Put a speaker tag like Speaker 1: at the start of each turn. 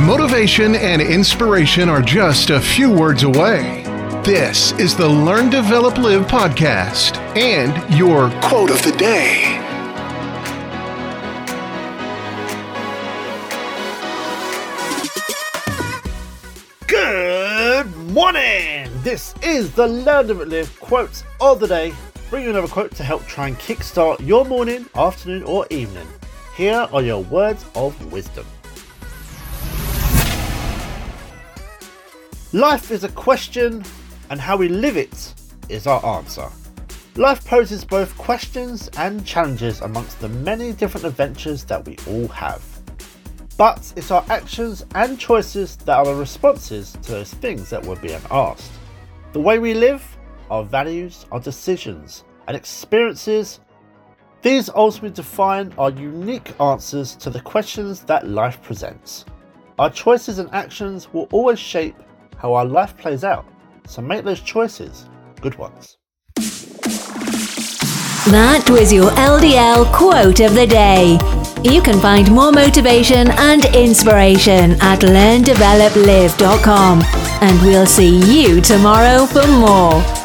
Speaker 1: Motivation and inspiration are just a few words away. This is the Learn, Develop, Live podcast and your quote of the day.
Speaker 2: Good morning! This is the Learn, Develop, Live quotes of the day. Bring you another quote to help try and kickstart your morning, afternoon, or evening. Here are your words of wisdom. Life is a question, and how we live it is our answer. Life poses both questions and challenges amongst the many different adventures that we all have. But it's our actions and choices that are the responses to those things that we're being asked. The way we live, our values, our decisions, and experiences, these ultimately define our unique answers to the questions that life presents. Our choices and actions will always shape how our life plays out. So make those choices good ones.
Speaker 3: That was your LDL quote of the day. You can find more motivation and inspiration at learndeveloplive.com. And we'll see you tomorrow for more.